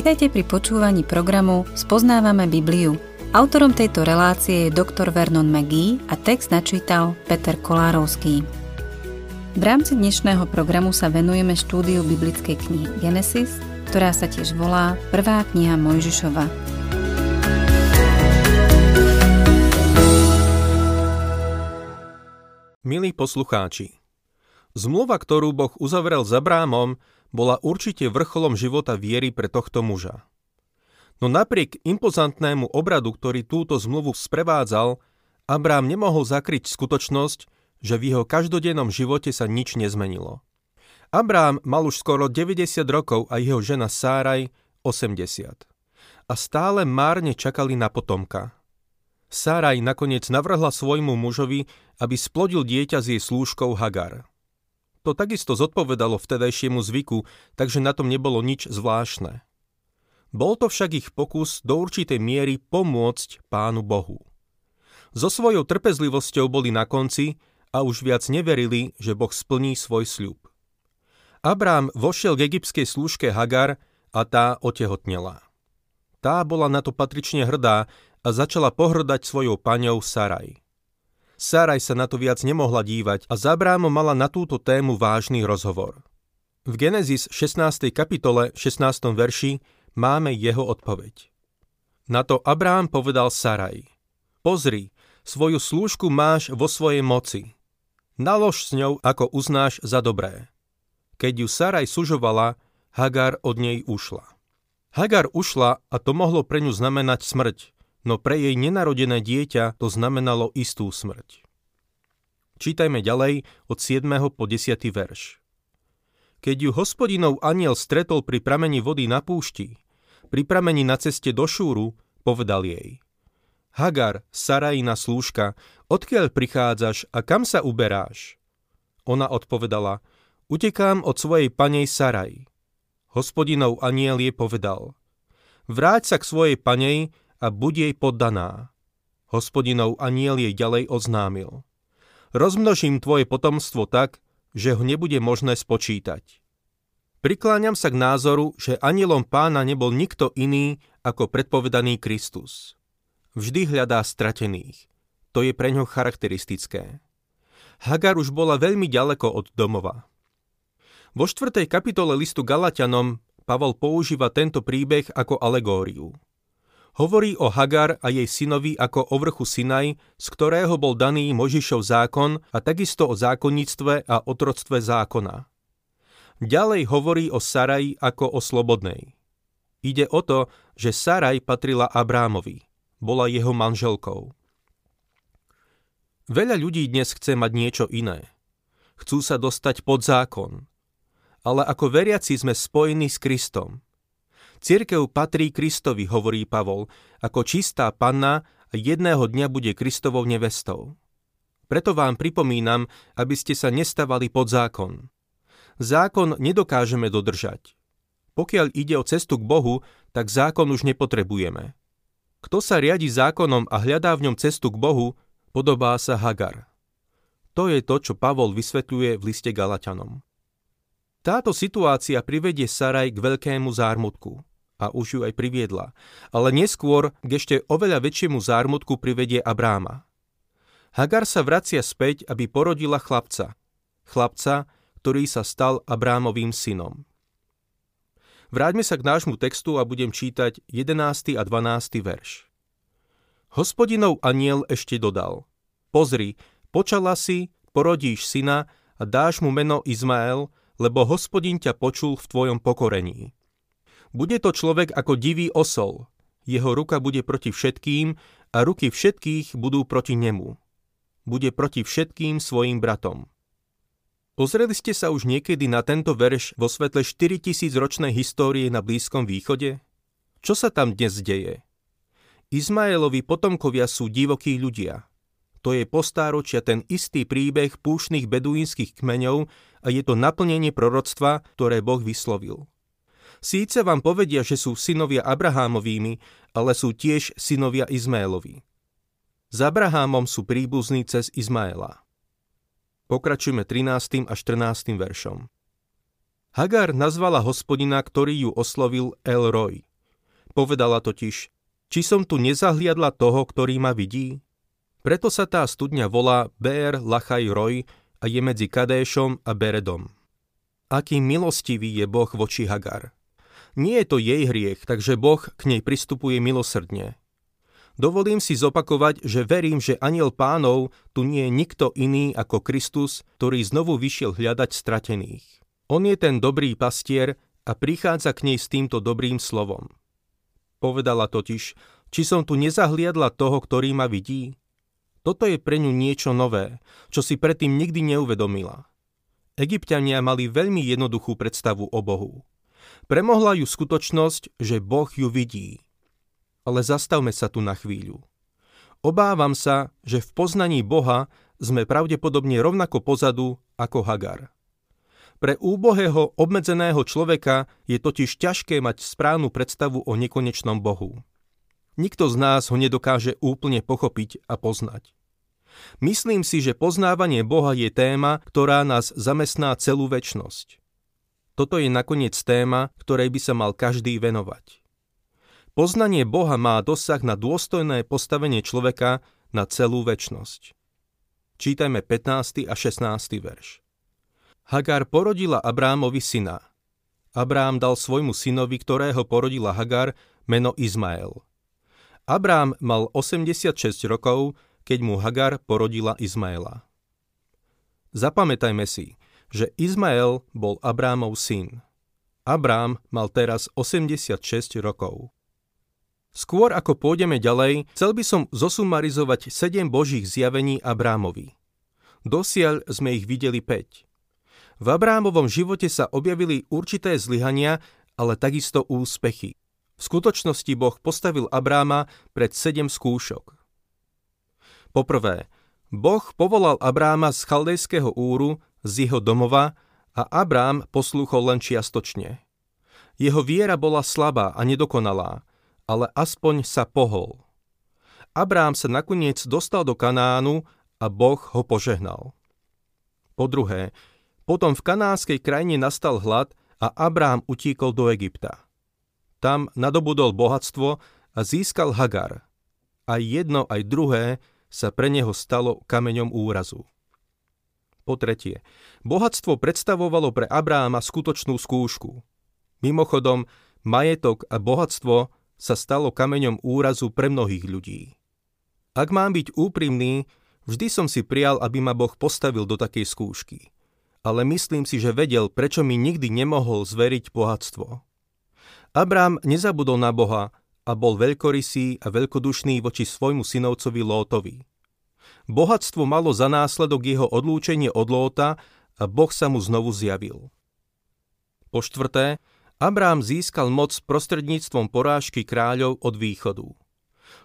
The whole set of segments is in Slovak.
Vitajte pri počúvaní programu Spoznávame Bibliu. Autorom tejto relácie je dr. Vernon McGee a text načítal Peter Kolárovský. V rámci dnešného programu sa venujeme štúdiu biblickej knihy Genesis, ktorá sa tiež volá Prvá kniha Mojžišova. Milí poslucháči, zmluva, ktorú Boh uzavrel s Abrámom, bola určite vrcholom života viery pre tohto muža. No napriek impozantnému obradu, ktorý túto zmluvu sprevádzal, Abrám nemohol zakryť skutočnosť, že v jeho každodennom živote sa nič nezmenilo. Abrám mal už skoro 90 rokov a jeho žena Sáraj 80. A stále márne čakali na potomka. Sáraj nakoniec navrhla svojmu mužovi, aby splodil dieťa s jej slúžkou Hagar. To takisto zodpovedalo vtedajšiemu zvyku, takže na tom nebolo nič zvláštne. Bol to však ich pokus do určitej miery pomôcť Pánu Bohu. So svojou trpezlivosťou boli na konci a už viac neverili, že Boh splní svoj sľub. Abrám vošiel k egyptskej slúžke Hagar a tá otehotnela. Tá bola na to patrične hrdá a začala pohrdať svojou paňou Saraj. Saraj sa na to viac nemohla dívať a za Abrámom mala na túto tému vážny rozhovor. V Genesis 16. kapitole 16. verši máme jeho odpoveď. Na to Abrám povedal Saraj. Pozri, svoju slúžku máš vo svojej moci. Nalož s ňou, ako uznáš za dobré. Keď ju Saraj sužovala, Hagar od nej ušla. Hagar ušla a to mohlo pre ňu znamenať smrť, no pre jej nenarodené dieťa to znamenalo istú smrť. Čítajme ďalej od 7. po 10. verš. Keď ju hospodinov aniel stretol pri pramení vody na púšti, pri pramení na ceste do Šúru, povedal jej Hagar, Sarajina slúžka, odkiaľ prichádzaš a kam sa uberáš? Ona odpovedala, utekám od svojej panej Saraj. Hospodinov aniel jej povedal, vráť sa k svojej panej a buď jej poddaná. Hospodinov aniel jej ďalej oznámil. Rozmnožím tvoje potomstvo tak, že ho nebude možné spočítať. Prikláňam sa k názoru, že anielom pána nebol nikto iný ako predpovedaný Kristus. Vždy hľadá stratených. To je pre ňo charakteristické. Hagar už bola veľmi ďaleko od domova. Vo štvrtej kapitole listu Galatianom Pavol používa tento príbeh ako alegóriu. Hovorí o Hagar a jej synovi ako o vrchu Sinaj, z ktorého bol daný Možišov zákon a takisto o zákonníctve a otroctve zákona. Ďalej hovorí o Saraj ako o slobodnej. Ide o to, že Saraj patrila Abrámovi. Bola jeho manželkou. Veľa ľudí dnes chce mať niečo iné. Chcú sa dostať pod zákon. Ale ako veriaci sme spojení s Kristom – Cirkev patrí Kristovi, hovorí Pavol, ako čistá panna jedného dňa bude Kristovou nevestou. Preto vám pripomínam, aby ste sa nestavali pod zákon. Zákon nedokážeme dodržať. Pokiaľ ide o cestu k Bohu, tak zákon už nepotrebujeme. Kto sa riadi zákonom a hľadá v ňom cestu k Bohu, podobá sa Hagar. To je to, čo Pavol vysvetľuje v liste Galatianom. Táto situácia privedie Saraj k veľkému zármutku a už ju aj priviedla, ale neskôr k ešte oveľa väčšiemu zármutku privedie Abráma. Hagar sa vracia späť, aby porodila chlapca. Chlapca, ktorý sa stal Abrámovým synom. Vráťme sa k nášmu textu a budem čítať 11. a 12. verš. Hospodinov aniel ešte dodal. Pozri, počala si, porodíš syna a dáš mu meno Izmael, lebo hospodin ťa počul v tvojom pokorení. Bude to človek ako divý osol. Jeho ruka bude proti všetkým a ruky všetkých budú proti nemu. Bude proti všetkým svojim bratom. Pozreli ste sa už niekedy na tento verš vo svetle 4000 ročnej histórie na Blízkom východe? Čo sa tam dnes deje? Izmaelovi potomkovia sú divokí ľudia. To je postáročia ten istý príbeh púšnych beduínskych kmeňov a je to naplnenie proroctva, ktoré Boh vyslovil. Síce vám povedia, že sú synovia Abrahámovými, ale sú tiež synovia Izmaelovi. S Abrahámom sú príbuzní cez Izmaela. Pokračujeme 13. a 14. veršom. Hagar nazvala hospodina, ktorý ju oslovil El Roy. Povedala totiž, či som tu nezahliadla toho, ktorý ma vidí? Preto sa tá studňa volá Ber Lachaj Roj a je medzi Kadéšom a Beredom. Aký milostivý je Boh voči Hagar. Nie je to jej hriech, takže Boh k nej pristupuje milosrdne. Dovolím si zopakovať, že verím, že aniel pánov tu nie je nikto iný ako Kristus, ktorý znovu vyšiel hľadať stratených. On je ten dobrý pastier a prichádza k nej s týmto dobrým slovom. Povedala totiž, či som tu nezahliadla toho, ktorý ma vidí? Toto je pre ňu niečo nové, čo si predtým nikdy neuvedomila. Egyptiania mali veľmi jednoduchú predstavu o Bohu. Premohla ju skutočnosť, že Boh ju vidí. Ale zastavme sa tu na chvíľu. Obávam sa, že v poznaní Boha sme pravdepodobne rovnako pozadu ako Hagar. Pre úbohého, obmedzeného človeka je totiž ťažké mať správnu predstavu o nekonečnom Bohu. Nikto z nás ho nedokáže úplne pochopiť a poznať. Myslím si, že poznávanie Boha je téma, ktorá nás zamestná celú väčnosť. Toto je nakoniec téma, ktorej by sa mal každý venovať. Poznanie Boha má dosah na dôstojné postavenie človeka na celú väčnosť. Čítajme 15. a 16. verš. Hagar porodila Abrámovi syna. Abrám dal svojmu synovi, ktorého porodila Hagar, meno Izmael. Abrám mal 86 rokov, keď mu Hagar porodila Izmaela. Zapamätajme si, že Izmael bol Abrámov syn. Abrám mal teraz 86 rokov. Skôr ako pôjdeme ďalej, chcel by som zosumarizovať 7 božích zjavení Abrámovi. Dosiaľ sme ich videli 5. V Abrámovom živote sa objavili určité zlyhania, ale takisto úspechy. V skutočnosti Boh postavil Abráma pred sedem skúšok. Poprvé, Boh povolal Abráma z chaldejského úru, z jeho domova a Abrám poslúchol len čiastočne. Jeho viera bola slabá a nedokonalá, ale aspoň sa pohol. Abrám sa nakoniec dostal do Kanánu a Boh ho požehnal. Po druhé, potom v kanánskej krajine nastal hlad a Abrám utíkol do Egypta. Tam nadobudol bohatstvo a získal Hagar. Aj jedno, aj druhé sa pre neho stalo kameňom úrazu. Po tretie, bohatstvo predstavovalo pre Abráma skutočnú skúšku. Mimochodom, majetok a bohatstvo sa stalo kameňom úrazu pre mnohých ľudí. Ak mám byť úprimný, vždy som si prijal, aby ma Boh postavil do takej skúšky – ale myslím si, že vedel, prečo mi nikdy nemohol zveriť bohatstvo. Abrám nezabudol na Boha a bol veľkorysý a veľkodušný voči svojmu synovcovi Lótovi. Bohatstvo malo za následok jeho odlúčenie od Lóta a Boh sa mu znovu zjavil. Po štvrté, Abrám získal moc prostredníctvom porážky kráľov od východu.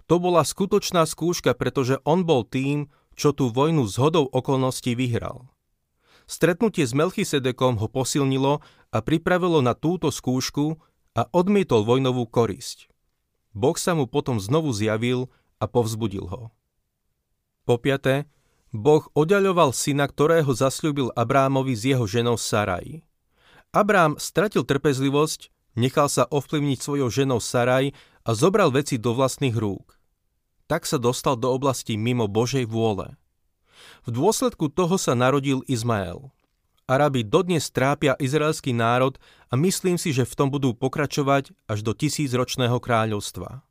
To bola skutočná skúška, pretože on bol tým, čo tú vojnu z hodou okolností vyhral. Stretnutie s Melchisedekom ho posilnilo a pripravilo na túto skúšku a odmietol vojnovú korisť. Boh sa mu potom znovu zjavil a povzbudil ho. Po piaté, Boh oddaľoval syna, ktorého zasľúbil Abrámovi s jeho ženou Saraj. Abrám stratil trpezlivosť, nechal sa ovplyvniť svojou ženou Saraj a zobral veci do vlastných rúk. Tak sa dostal do oblasti mimo Božej vôle. V dôsledku toho sa narodil Izmael. Arabi dodnes trápia izraelský národ a myslím si, že v tom budú pokračovať až do tisícročného kráľovstva.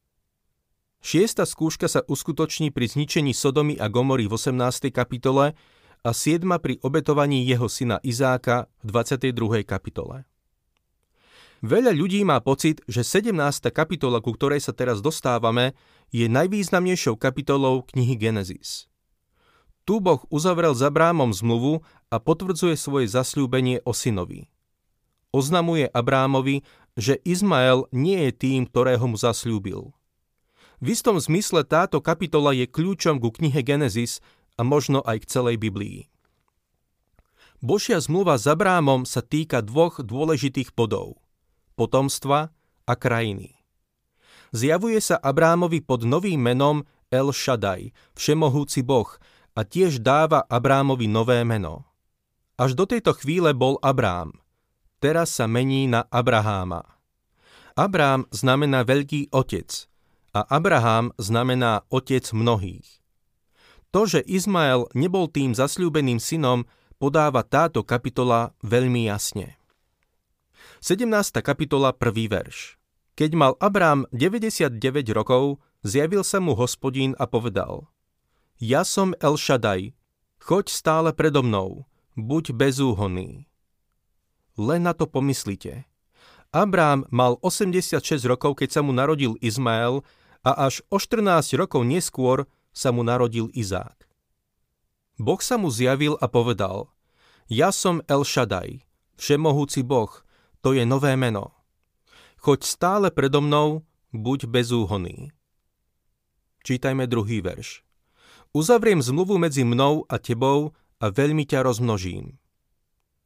Šiesta skúška sa uskutoční pri zničení Sodomy a Gomory v 18. kapitole a siedma pri obetovaní jeho syna Izáka v 22. kapitole. Veľa ľudí má pocit, že 17. kapitola, ku ktorej sa teraz dostávame, je najvýznamnejšou kapitolou knihy Genesis. Tu Boh uzavrel za Abrámom zmluvu a potvrdzuje svoje zasľúbenie o synovi. Oznamuje Abrámovi, že Izmael nie je tým, ktorého mu zasľúbil. V istom zmysle táto kapitola je kľúčom ku knihe Genesis a možno aj k celej Biblii. Božia zmluva s Abrámom sa týka dvoch dôležitých bodov – potomstva a krajiny. Zjavuje sa Abrámovi pod novým menom El Shaddai, všemohúci Boh, a tiež dáva Abrámovi nové meno. Až do tejto chvíle bol Abrám. Teraz sa mení na Abraháma. Abrám znamená veľký otec a Abraham znamená otec mnohých. To, že Izmael nebol tým zasľúbeným synom, podáva táto kapitola veľmi jasne. 17. kapitola, 1. verš. Keď mal Abrám 99 rokov, zjavil sa mu hospodín a povedal Ja som El Shaddai, choď stále predo mnou, buď bezúhonný. Len na to pomyslite. Abrám mal 86 rokov, keď sa mu narodil Izmael a až o 14 rokov neskôr sa mu narodil Izák. Boh sa mu zjavil a povedal Ja som El Shaddai, všemohúci Boh, to je nové meno. Choď stále predo mnou, buď bezúhonný. Čítajme druhý verš. Uzavriem zmluvu medzi mnou a tebou a veľmi ťa rozmnožím.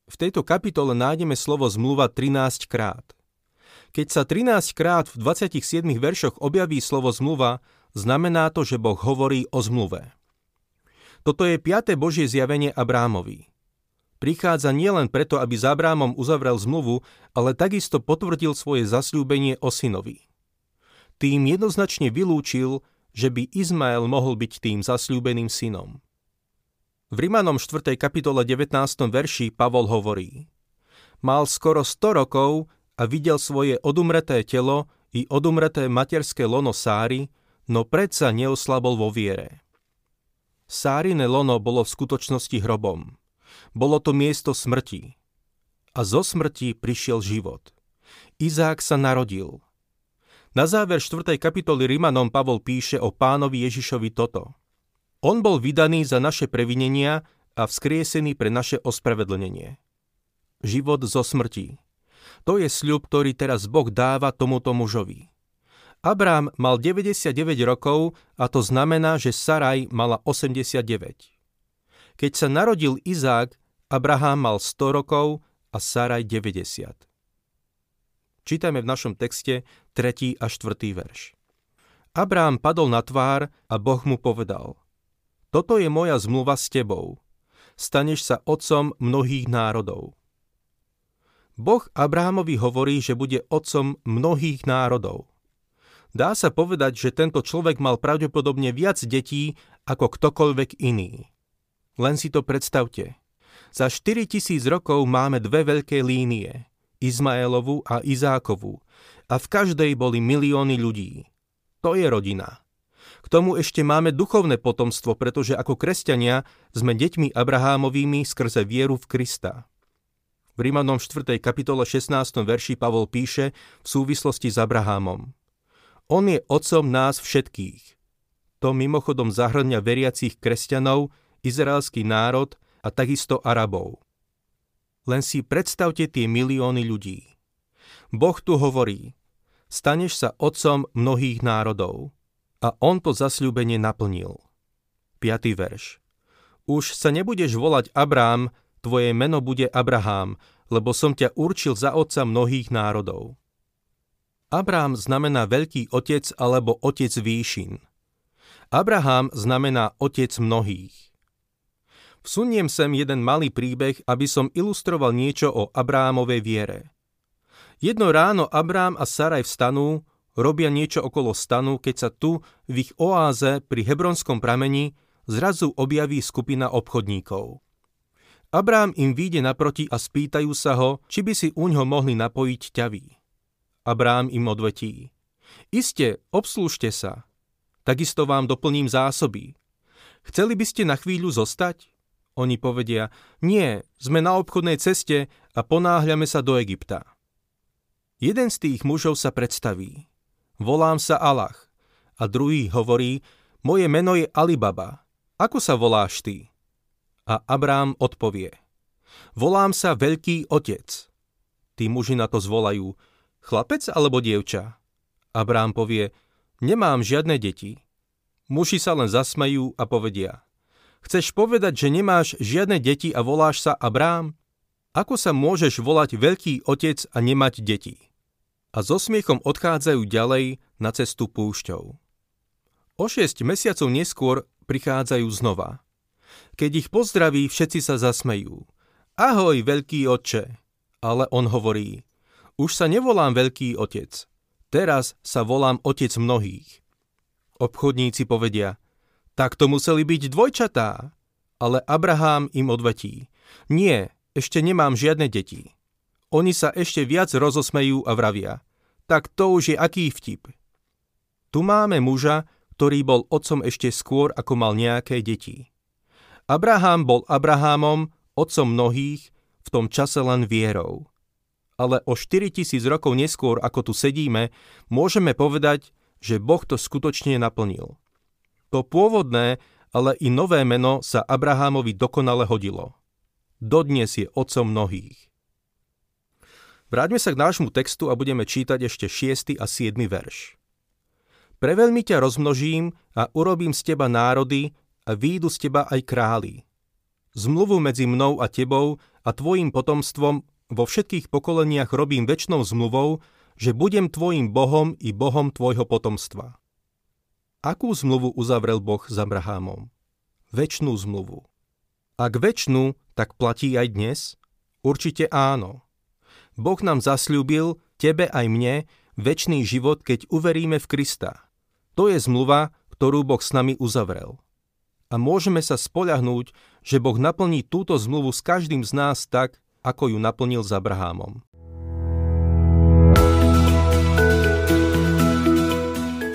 V tejto kapitole nájdeme slovo zmluva 13 krát. Keď sa 13 krát v 27 veršoch objaví slovo zmluva, znamená to, že Boh hovorí o zmluve. Toto je piaté Božie zjavenie Abrámovi. Prichádza nielen preto, aby s Abrámom uzavrel zmluvu, ale takisto potvrdil svoje zasľúbenie o synovi. Tým jednoznačne vylúčil, že by Izmael mohol byť tým zasľúbeným synom. V Rimanom 4. kapitole 19. verši Pavol hovorí Mal skoro 100 rokov a videl svoje odumreté telo i odumreté materské lono Sáry, no predsa neoslabol vo viere. Sárine lono bolo v skutočnosti hrobom. Bolo to miesto smrti. A zo smrti prišiel život. Izák sa narodil. Na záver 4. kapitoly Rimanom Pavol píše o pánovi Ježišovi toto. On bol vydaný za naše previnenia a vzkriesený pre naše ospravedlnenie. Život zo smrti. To je sľub, ktorý teraz Boh dáva tomuto mužovi. Abrám mal 99 rokov a to znamená, že Saraj mala 89. Keď sa narodil Izák, Abraham mal 100 rokov a Saraj 90. Čítame v našom texte 3. a 4. verš. Abrám padol na tvár a Boh mu povedal Toto je moja zmluva s tebou. Staneš sa otcom mnohých národov. Boh Abrámovi hovorí, že bude otcom mnohých národov. Dá sa povedať, že tento človek mal pravdepodobne viac detí ako ktokoľvek iný. Len si to predstavte. Za 4000 rokov máme dve veľké línie, Izmaelovu a Izákovu, a v každej boli milióny ľudí. To je rodina. K tomu ešte máme duchovné potomstvo, pretože ako kresťania sme deťmi Abrahámovými skrze vieru v Krista. V Rímanom 4. kapitole 16. verši Pavol píše v súvislosti s Abrahámom. On je otcom nás všetkých. To mimochodom zahrňa veriacich kresťanov, izraelský národ a takisto Arabov. Len si predstavte tie milióny ľudí. Boh tu hovorí, staneš sa otcom mnohých národov. A on to zasľúbenie naplnil. 5. verš. Už sa nebudeš volať Abrám, tvoje meno bude Abraham, lebo som ťa určil za otca mnohých národov. Abraham znamená veľký otec alebo otec výšin. Abraham znamená otec mnohých. Vsuniem sem jeden malý príbeh, aby som ilustroval niečo o Abrámovej viere. Jedno ráno Abrám a Saraj vstanú, robia niečo okolo stanu, keď sa tu, v ich oáze pri Hebronskom prameni, zrazu objaví skupina obchodníkov. Abrám im vyjde naproti a spýtajú sa ho, či by si u ňo mohli napojiť ťavy. Abrám im odvetí. Iste, obslúžte sa. Takisto vám doplním zásoby. Chceli by ste na chvíľu zostať? Oni povedia, nie, sme na obchodnej ceste a ponáhľame sa do Egypta. Jeden z tých mužov sa predstaví. Volám sa Allah. A druhý hovorí, moje meno je Alibaba. Ako sa voláš ty? A Abrám odpovie, volám sa Veľký Otec. Tí muži na to zvolajú, chlapec alebo dievča? Abrám povie, nemám žiadne deti. Muži sa len zasmejú a povedia, chceš povedať, že nemáš žiadne deti a voláš sa Abrám? Ako sa môžeš volať Veľký Otec a nemať deti? A so smiechom odchádzajú ďalej na cestu púšťou. O šesť mesiacov neskôr prichádzajú znova. Keď ich pozdraví, všetci sa zasmejú. Ahoj, veľký otče. Ale on hovorí, už sa nevolám veľký otec, Teraz sa volám otec mnohých. Obchodníci povedia, tak to museli byť dvojčatá. Ale Abraham im odvetí, nie, ešte nemám žiadne deti. Oni sa ešte viac rozosmejú a vravia, tak to už je aký vtip. Tu máme muža, ktorý bol otcom ešte skôr, ako mal nejaké deti. Abraham bol Abrahamom, otcom mnohých, v tom čase len vierou. Ale o 4000 rokov neskôr, ako tu sedíme, môžeme povedať, že Boh to skutočne naplnil. To pôvodné, ale i nové meno sa Abrahamovi dokonale hodilo. Dodnes je otcom mnohých. Vráťme sa k nášmu textu a budeme čítať ešte 6. a 7. verš. Preveľmi ťa rozmnožím a urobím z teba národy a výjdu z teba aj králi. Zmluvu medzi mnou a tebou a tvojim potomstvom vo všetkých pokoleniach robím väčšnou zmluvou, že budem tvojim Bohom i Bohom tvojho potomstva. Akú zmluvu uzavrel Boh s Abrahamom? Večnú zmluvu. Ak väčšnú, tak platí aj dnes? Určite áno. Boh nám zasľúbil, tebe aj mne, väčší život, keď uveríme v Krista. To je zmluva, ktorú Boh s nami uzavrel. A môžeme sa spoľahnúť, že Boh naplní túto zmluvu s každým z nás tak, ako ju naplnil s Abrahámom.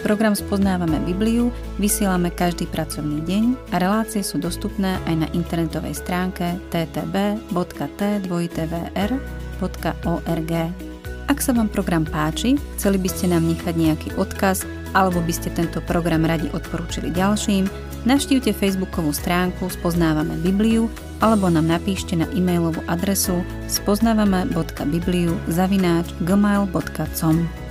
Program Spoznávame Bibliu vysielame každý pracovný deň a relácie sú dostupné aj na internetovej stránke ttb.t2tvr.org. Ak sa vám program páči, chceli by ste nám nechať nejaký odkaz alebo by ste tento program radi odporúčili ďalším, navštívte facebookovú stránku Spoznávame Bibliu alebo nám napíšte na e-mailovú adresu spoznávame.bibliu zavináč gmail.com.